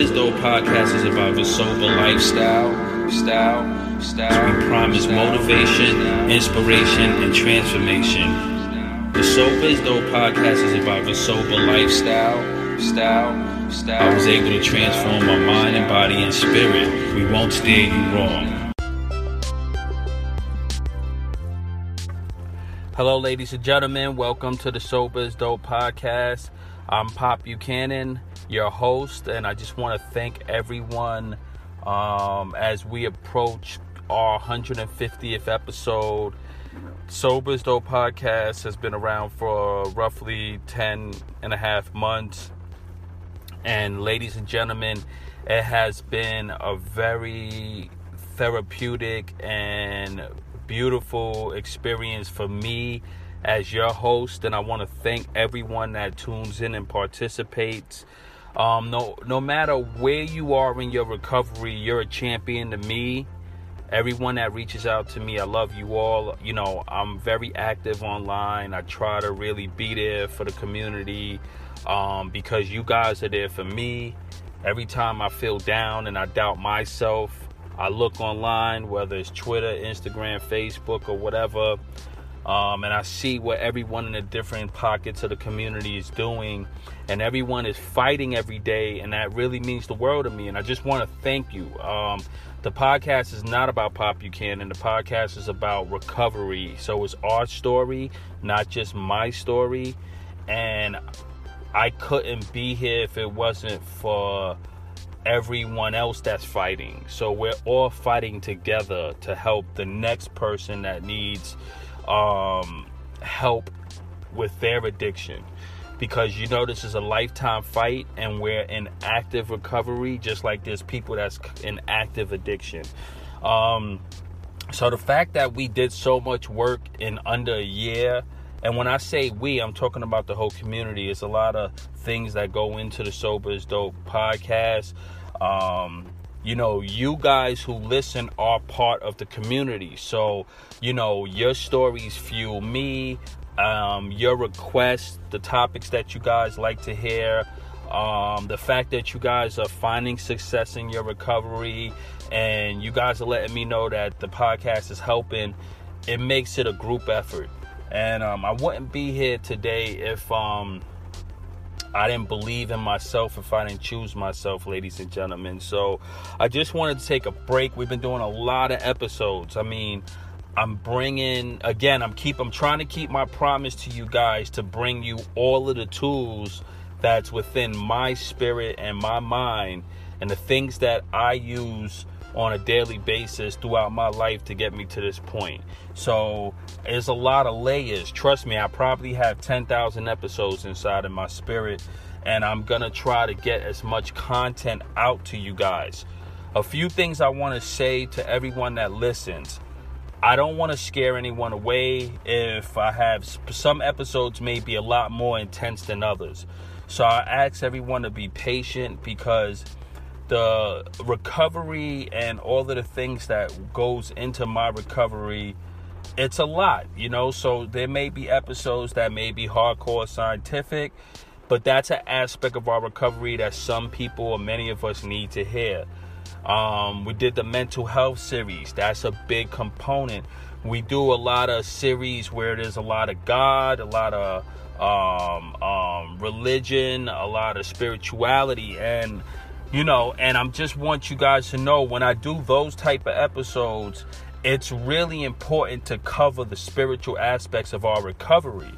This dope podcast is about the sober lifestyle, style, style. We promise motivation, inspiration, and transformation. The Sober is Dope podcast is about the sober lifestyle, style, style. I was able to transform my mind and body and spirit. We won't steer you wrong. Hello, ladies and gentlemen. Welcome to the Sober is Dope podcast. I'm Pop Buchanan, your host, and I just want to thank everyone um, as we approach our 150th episode. Sober is Dope podcast has been around for roughly 10 and a half months. And, ladies and gentlemen, it has been a very therapeutic and beautiful experience for me as your host, and I want to thank everyone that tunes in and participates. Um, no, no matter where you are in your recovery, you're a champion to me. Everyone that reaches out to me, I love you all. You know, I'm very active online. I try to really be there for the community um, because you guys are there for me. Every time I feel down and I doubt myself, I look online, whether it's Twitter, Instagram, Facebook, or whatever um, and I see what everyone in the different pockets of the community is doing, and everyone is fighting every day, and that really means the world to me. And I just want to thank you. Um, the podcast is not about Pop Buchanan. The podcast is about recovery. So it's our story, not just my story. And I couldn't be here if it wasn't for everyone else that's fighting. So we're all fighting together to help the next person that needs um, help with their addiction. Because you know this is a lifetime fight and we're in active recovery just like there's people that's in active addiction. Um, so the fact that we did so much work in under a year and when i say we i'm talking about the whole community. It's a lot of things that go into the sober is dope podcast. Um, you know, you guys who listen are part of the community. So, you know, your stories fuel me. Um, your requests, the topics that you guys like to hear, um, the fact that you guys are finding success in your recovery, and you guys are letting me know that the podcast is helping. It makes it a group effort, and um, I wouldn't be here today if um, I didn't believe in myself if I didn't choose myself, ladies and gentlemen. So I just wanted to take a break. We've been doing a lot of episodes. I mean, I'm bringing again. I'm keep. I'm trying to keep my promise to you guys to bring you all of the tools that's within my spirit and my mind, and the things that I use on a daily basis throughout my life to get me to this point. So it's a lot of layers. Trust me, I probably have 10,000 episodes inside of my spirit, and I'm gonna try to get as much content out to you guys. A few things I wanna say to everyone that listens. I don't want to scare anyone away if I have some episodes may be a lot more intense than others. So I ask everyone to be patient because the recovery and all of the things that goes into my recovery it's a lot you know? So there may be episodes that may be hardcore scientific but that's an aspect of our recovery that some people or many of us need to hear. Um, we did the mental health series. That's a big component. We do a lot of series where there's a lot of god a lot of um, um, religion a lot of spirituality and you know and i'm just want you guys to know when i do those type of episodes it's really important to cover the spiritual aspects of our recovery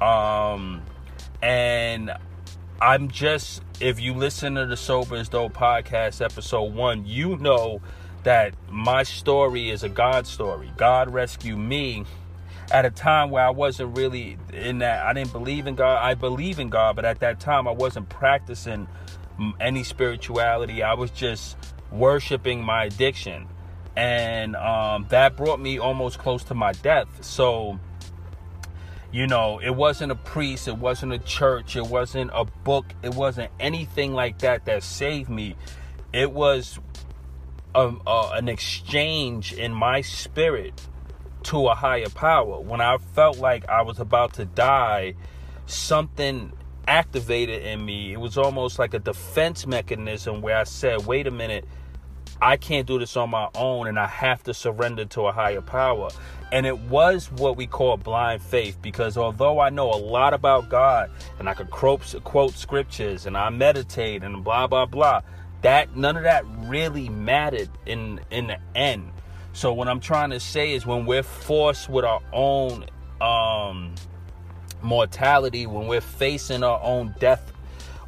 um and i'm just if you listen to the sober is dope podcast episode one you know that my story is a god story god rescued me at a time where I wasn't really in that I didn't believe in God. I believe in God, but at that time I wasn't practicing any spirituality. I was just worshiping my addiction. And um, that brought me almost close to my death. So, you know, it wasn't a priest, it wasn't a church, it wasn't a book, it wasn't anything like that that saved me. It was a, a, an exchange in my spirit to a higher power. When I felt like I was about to die, something activated in me. It was almost like a defense mechanism where I said, wait a minute, I can't do this on my own and I have to surrender to a higher power. And it was what we call blind faith because although I know a lot about God and I could quote, scriptures and I meditate and blah, blah, blah, that none of that really mattered in, in the end. So what I'm trying to say is when we're forced with our own um, mortality, when we're facing our own death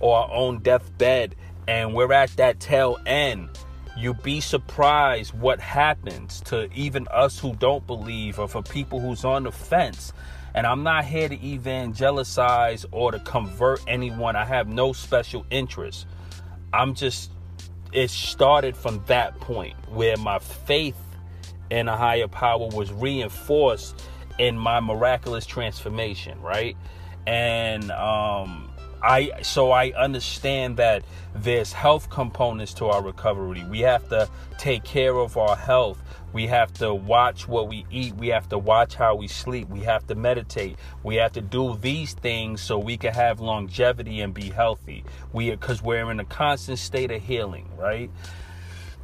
or our own deathbed and we're at that tail end, you'll be surprised what happens to even us who don't believe or for people who's on the fence. And I'm not here to evangelize or to convert anyone. I have no special interest. I'm just, it started from that point where my faith in a higher power was reinforced in my miraculous transformation, right? And um, I so I understand that there's health components to our recovery. We have to take care of our health. We have to watch what we eat. We have to watch how we sleep. We have to meditate. We have to do these things so we can have longevity and be healthy. We because we're in a constant state of healing, right?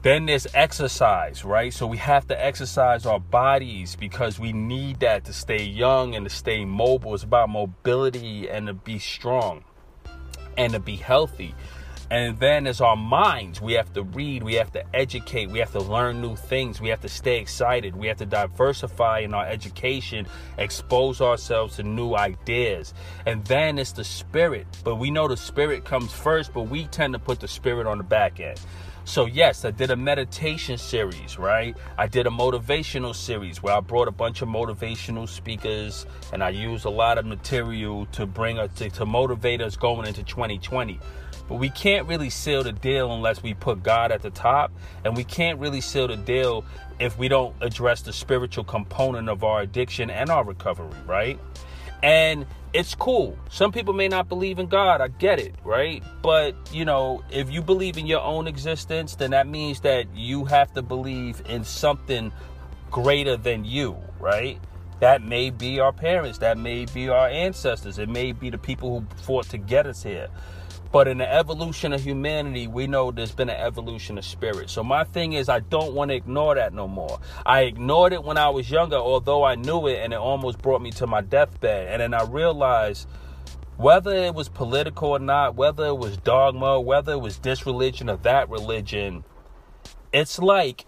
Then there's exercise, right? So we have to exercise our bodies because we need that to stay young and to stay mobile. It's about mobility and to be strong and to be healthy. And then as our minds. We have to read, we have to educate, we have to learn new things, we have to stay excited, we have to diversify in our education, expose ourselves to new ideas. And then it's the spirit. But we know the spirit comes first, but we tend to put the spirit on the back end. So, yes, I did a meditation series, right? I did a motivational series where I brought a bunch of motivational speakers and I used a lot of material to bring us to, to motivate us going into 2020. But we can't really seal the deal unless we put God at the top, and we can't really seal the deal if we don't address the spiritual component of our addiction and our recovery, right? And it's cool. Some people may not believe in God. I get it, right? But, you know, if you believe in your own existence, then that means that you have to believe in something greater than you, right? That may be our parents, that may be our ancestors, it may be the people who fought to get us here. But in the evolution of humanity, we know there's been an evolution of spirit. So my thing is, I don't want to ignore that no more. I ignored it when I was younger, although I knew it, and it almost brought me to my deathbed. And then I realized whether it was political or not, whether it was dogma, whether it was this religion or that religion, it's like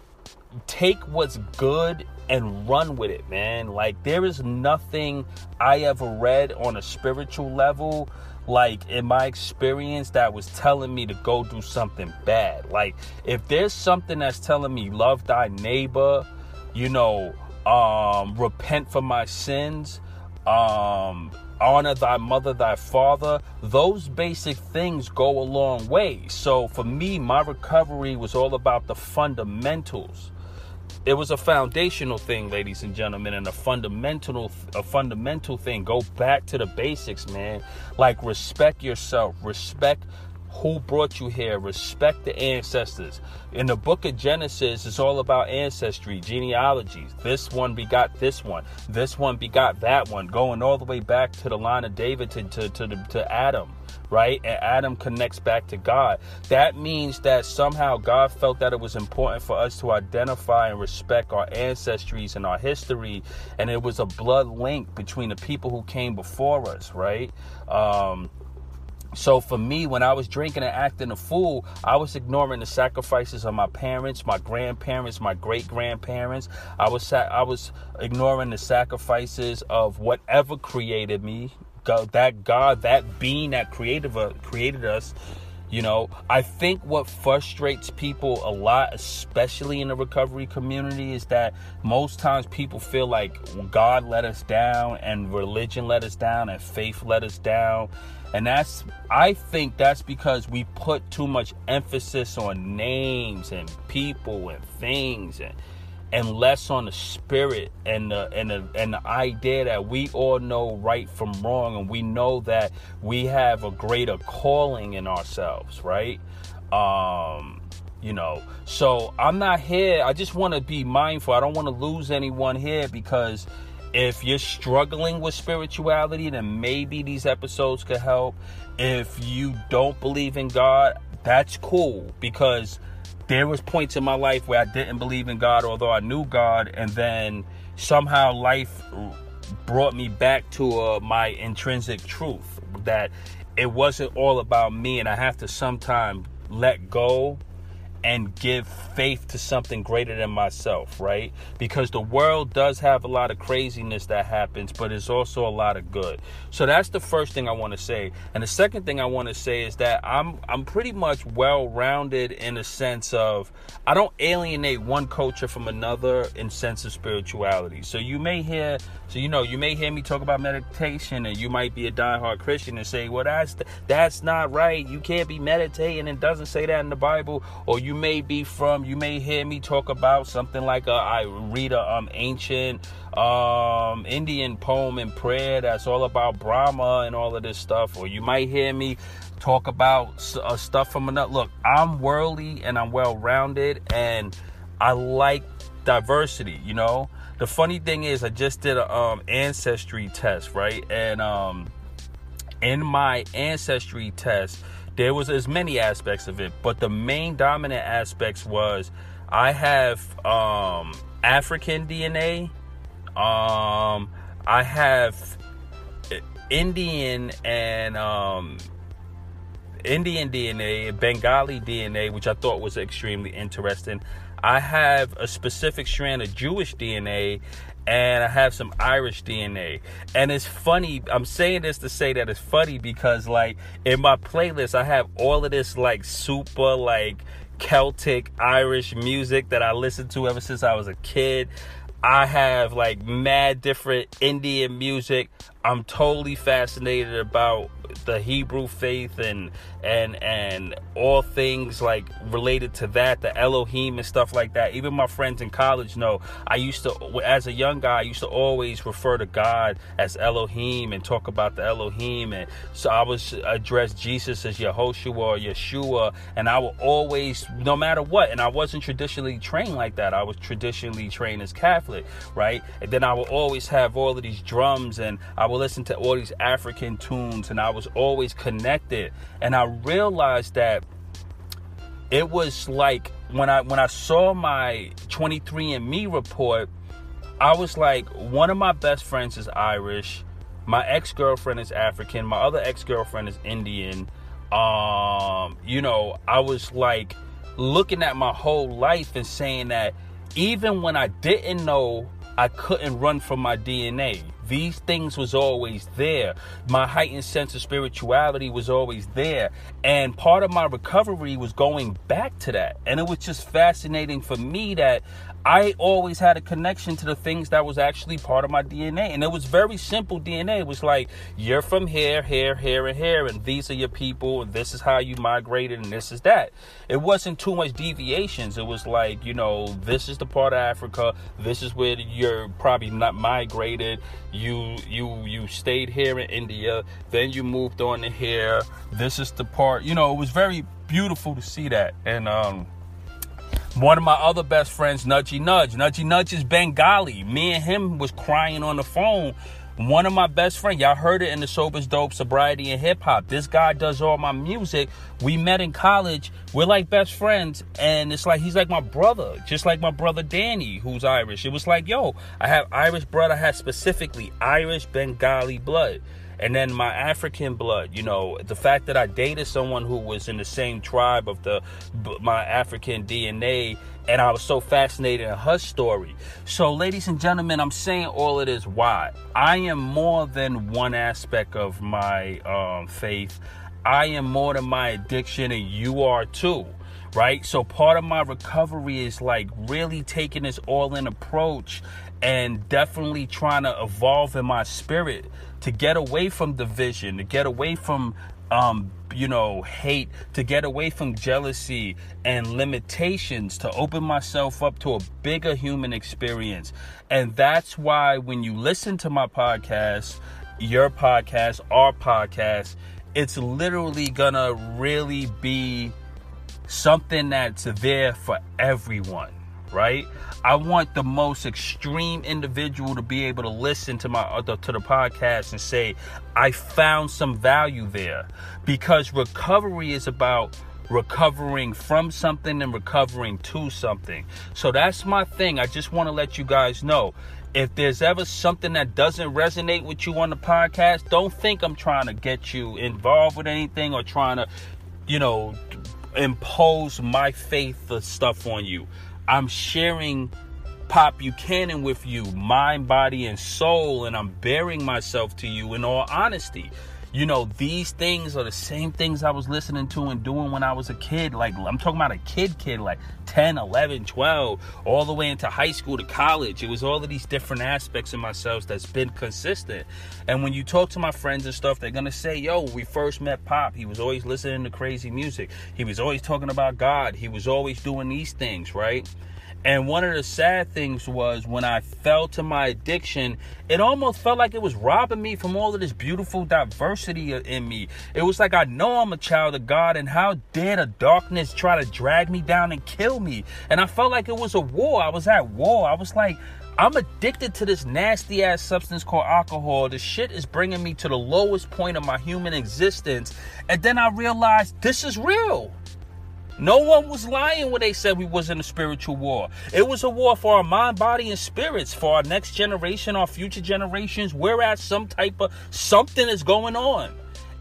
take what's good and run with it, man. Like there is nothing I ever read on a spiritual level like in my experience that was telling me to go do something bad. Like if there's something that's telling me love thy neighbor, you know, um repent for my sins, um honor thy mother, thy father, those basic things go a long way. So for me, my recovery was all about the fundamentals it was a foundational thing, ladies and gentlemen, and a fundamental a fundamental thing. Go back to the basics, man. Like respect yourself, respect who brought you here, respect the ancestors. In the book of Genesis, it's all about ancestry, genealogies. This one begot this one, this one begot that one, going all the way back to the line of David to, to, to, to Adam right? And Adam connects back to God. That means that somehow God felt that it was important for us to identify and respect our ancestries and our history. And it was a blood link between the people who came before us, right? Um, so for me, when I was drinking and acting a fool, I was ignoring the sacrifices of my parents, my grandparents, my great grandparents. I was I was ignoring the sacrifices of whatever created me, That God, that being that created uh, created us. You know, I think what frustrates people a lot, especially in the recovery community, is that most times people feel like God let us down and religion let us down and faith let us down. And that's, I think that's because we put too much emphasis on names and people and things and and less on the spirit and the and the and the idea that we all know right from wrong and we know that we have a greater calling in ourselves, right? Um, you know, so I'm not here. I just want to be mindful. I don't want to lose anyone here because If you're struggling with spirituality, then maybe these episodes could help. If you don't believe in God, that's cool because there was points in my life where I didn't believe in God, although I knew God, and then somehow life brought me back to uh, my intrinsic truth that it wasn't all about me, and I have to sometimes let go and give faith to something greater than myself, right? Because the world does have a lot of craziness that happens, but it's also a lot of good. So that's the first thing I want to say. And the second thing I want to say is that I'm I'm pretty much well-rounded in a sense of I don't alienate one culture from another in sense of spirituality. So you may hear so you know, you may hear me talk about meditation and you might be a diehard Christian and say, "Well, that's that's not right. You can't be meditating and doesn't say that in the Bible." Or you may be from you may hear me talk about something like a, I read a um ancient um Indian poem and prayer that's all about Brahma and all of this stuff. Or you might hear me talk about uh, stuff from another. Look, I'm worldly and I'm well rounded and I like diversity, you know the funny thing is, I just did a um, ancestry test, right? And um, in my ancestry test, there was as many aspects of it, but the main dominant aspects was I have um, African DNA. Um, I have Indian and um, Indian DNA, Bengali DNA, which I thought was extremely interesting. I have a specific strand of Jewish DNA and I have some Irish DNA. And it's funny, I'm saying this to say that it's funny because like in my playlist I have all of this like super like Celtic Irish music that I listened to ever since I was a kid. I have like mad different Indian music. I'm totally fascinated about the Hebrew faith and and and all things like related to that, the Elohim and stuff like that. Even my friends in college know I used to, as a young guy, I used to always refer to God as Elohim and talk about the Elohim, and so I was address Jesus as Yehoshua or Yeshua, and I would always, no matter what, and I wasn't traditionally trained like that. I was traditionally trained as Catholic, right? And then I would always have all of these drums, and I would listen to all these African tunes, and I was always connected, and I realized that it was like when I when I saw my 23andMe report, I was like, one of my best friends is Irish, my ex-girlfriend is African, my other ex-girlfriend is Indian. Um, you know, I was like looking at my whole life and saying that even when I didn't know I couldn't run from my DNA. These things was always there. My heightened sense of spirituality was always there. And part of my recovery was going back to that. And it was just fascinating for me that I always had a connection to the things that was actually part of my DNA. And it was very simple DNA. It was like, you're from here, here, here, and here, and these are your people, and this is how you migrated, and this is that. It wasn't too much deviations. It was like, you know, this is the part of Africa, this is where you're probably not migrated. You you you stayed here in India, then you moved on to here. This is the part, you know, it was very beautiful to see that. And um one of my other best friends, Nudgy Nudge. Nudgy Nudge is Bengali. Me and him was crying on the phone. One of my best friends, y'all heard it in the Sober's Dope Sobriety and Hip Hop. This guy does all my music. We met in college. We're like best friends. And it's like, he's like my brother, just like my brother Danny, who's Irish. It was like, yo, I have Irish blood. I have specifically Irish Bengali blood and then my African blood, you know, the fact that I dated someone who was in the same tribe of the my African DNA and I was so fascinated in her story. So ladies and gentlemen, I'm saying all of this why? I am more than one aspect of my um, faith. I am more than my addiction and you are too right? So part of my recovery is like really taking this all in approach and definitely trying to evolve in my spirit to get away from division, to get away from um, you know, hate, to get away from jealousy and limitations, to open myself up to a bigger human experience. And that's why when you listen to my podcast, your podcast, our podcast, it's literally gonna really be something that's there for everyone right? I want the most extreme individual to be able to listen to my to the podcast and say, I found some value there. Because recovery is about recovering from something and recovering to something. So that's my thing. I just want to let you guys know if there's ever something that doesn't resonate with you on the podcast, don't think I'm trying to get you involved with anything or trying to, you know, impose my faith or stuff on you. I'm sharing Pop Buchanan with you, mind, body, and soul, and I'm bearing myself to you in all honesty you know, these things are the same things I was listening to and doing when I was a kid. Like, I'm talking about a kid, kid, like 10, 11, 12, all the way into high school to college. It was all of these different aspects of myself that's been consistent. And when you talk to my friends and stuff, they're to say, yo, we first met Pop. He was always listening to crazy music. He was always talking about God. He was always doing these things, right? And one of the sad things was when I fell to my addiction, it almost felt like it was robbing me from all of this beautiful diversity in me. It was like I know I'm a child of God, and how dare the darkness try to drag me down and kill me? And I felt like it was a war. I was at war. I was like, I'm addicted to this nasty ass substance called alcohol. The shit is bringing me to the lowest point of my human existence. And then I realized this is real. No one was lying when they said we was in a spiritual war. It was a war for our mind, body, and spirits, for our next generation, our future generations. We're at some type of something is going on.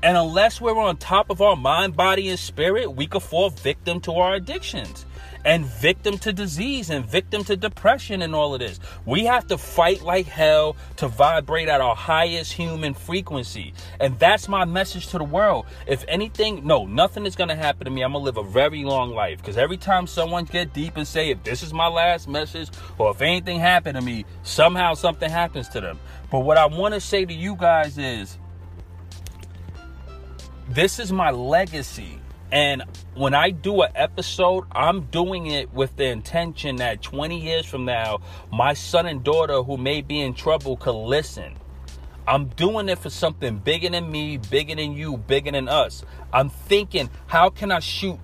And unless we're on top of our mind, body, and spirit, we could fall victim to our addictions and victim to disease and victim to depression and all of this. We have to fight like hell to vibrate at our highest human frequency. And that's my message to the world. If anything, no, nothing is going to happen to me. I'm going to live a very long life because every time someone get deep and say if this is my last message or if anything happened to me, somehow something happens to them. But what I want to say to you guys is this is my legacy. And when I do an episode, I'm doing it with the intention that 20 years from now, my son and daughter who may be in trouble could listen. I'm doing it for something bigger than me, bigger than you, bigger than us. I'm thinking, how can I shoot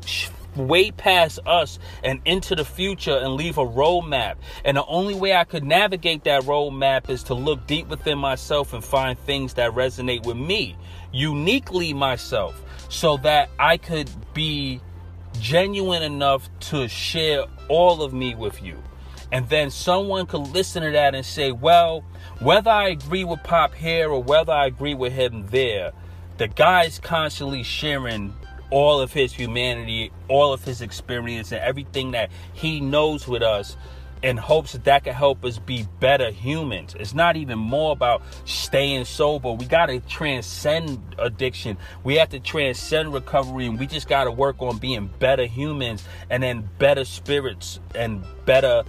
way past us and into the future and leave a roadmap? And the only way I could navigate that roadmap is to look deep within myself and find things that resonate with me, uniquely myself so that I could be genuine enough to share all of me with you. And then someone could listen to that and say, well, whether I agree with Pop here or whether I agree with him there, the guy's constantly sharing all of his humanity, all of his experience, and everything that he knows with us in hopes that that can help us be better humans. It's not even more about staying sober. We got to transcend addiction. We have to transcend recovery, and we just got to work on being better humans and then better spirits and better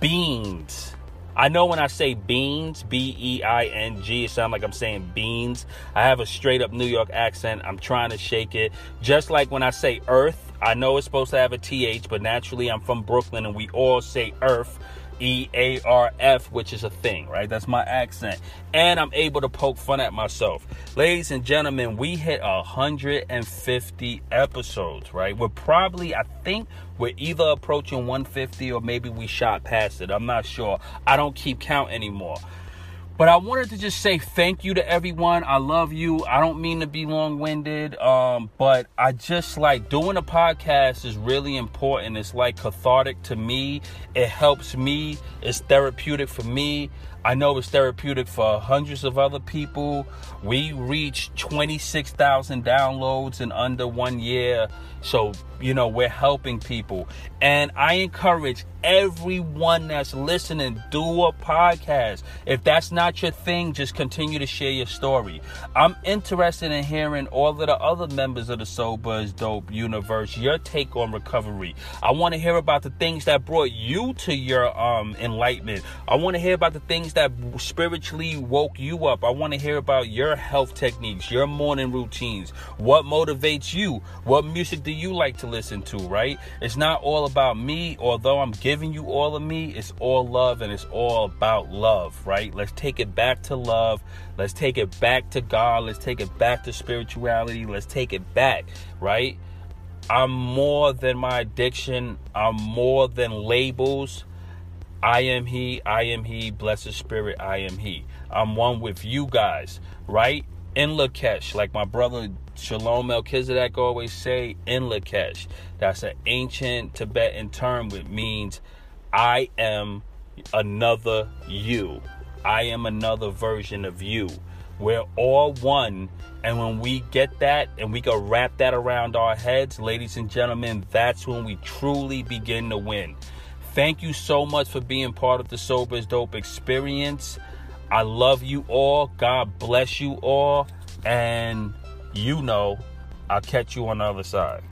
beings. I know when I say beans, B E I N G, it sounds like I'm saying beans. I have a straight up New York accent. I'm trying to shake it. Just like when I say earth, I know it's supposed to have a TH, but naturally I'm from Brooklyn and we all say earth. E A R F, which is a thing, right? That's my accent. And I'm able to poke fun at myself. Ladies and gentlemen, we hit 150 episodes, right? We're probably, I think, we're either approaching 150 or maybe we shot past it. I'm not sure. I don't keep count anymore. But I wanted to just say thank you to everyone. I love you. I don't mean to be long winded, um, but I just like doing a podcast is really important. It's like cathartic to me, it helps me, it's therapeutic for me. I know it's therapeutic for hundreds of other people. We reached 26,000 downloads in under one year. So, you know, we're helping people. And I encourage everyone that's listening, do a podcast. If that's not your thing, just continue to share your story. I'm interested in hearing all of the other members of the Sober is Dope universe, your take on recovery. I want to hear about the things that brought you to your um enlightenment. I want to hear about the things that spiritually woke you up. I want to hear about your health techniques, your morning routines. What motivates you? What music do you like to listen to, right? It's not all about me, although I'm giving you all of me, it's all love and it's all about love, right? Let's take it back to love. Let's take it back to God. Let's take it back to spirituality. Let's take it back, right? I'm more than my addiction. I'm more than labels. I am He, I am He, blessed Spirit, I am He. I'm one with you guys, right? In Lakesh, like my brother Shalom Melchizedek always say, in Lakesh. That's an ancient Tibetan term which means I am another you. I am another version of you. We're all one. And when we get that and we can wrap that around our heads, ladies and gentlemen, that's when we truly begin to win. Thank you so much for being part of the Sober's Dope experience. I love you all. God bless you all. And you know, I'll catch you on the other side.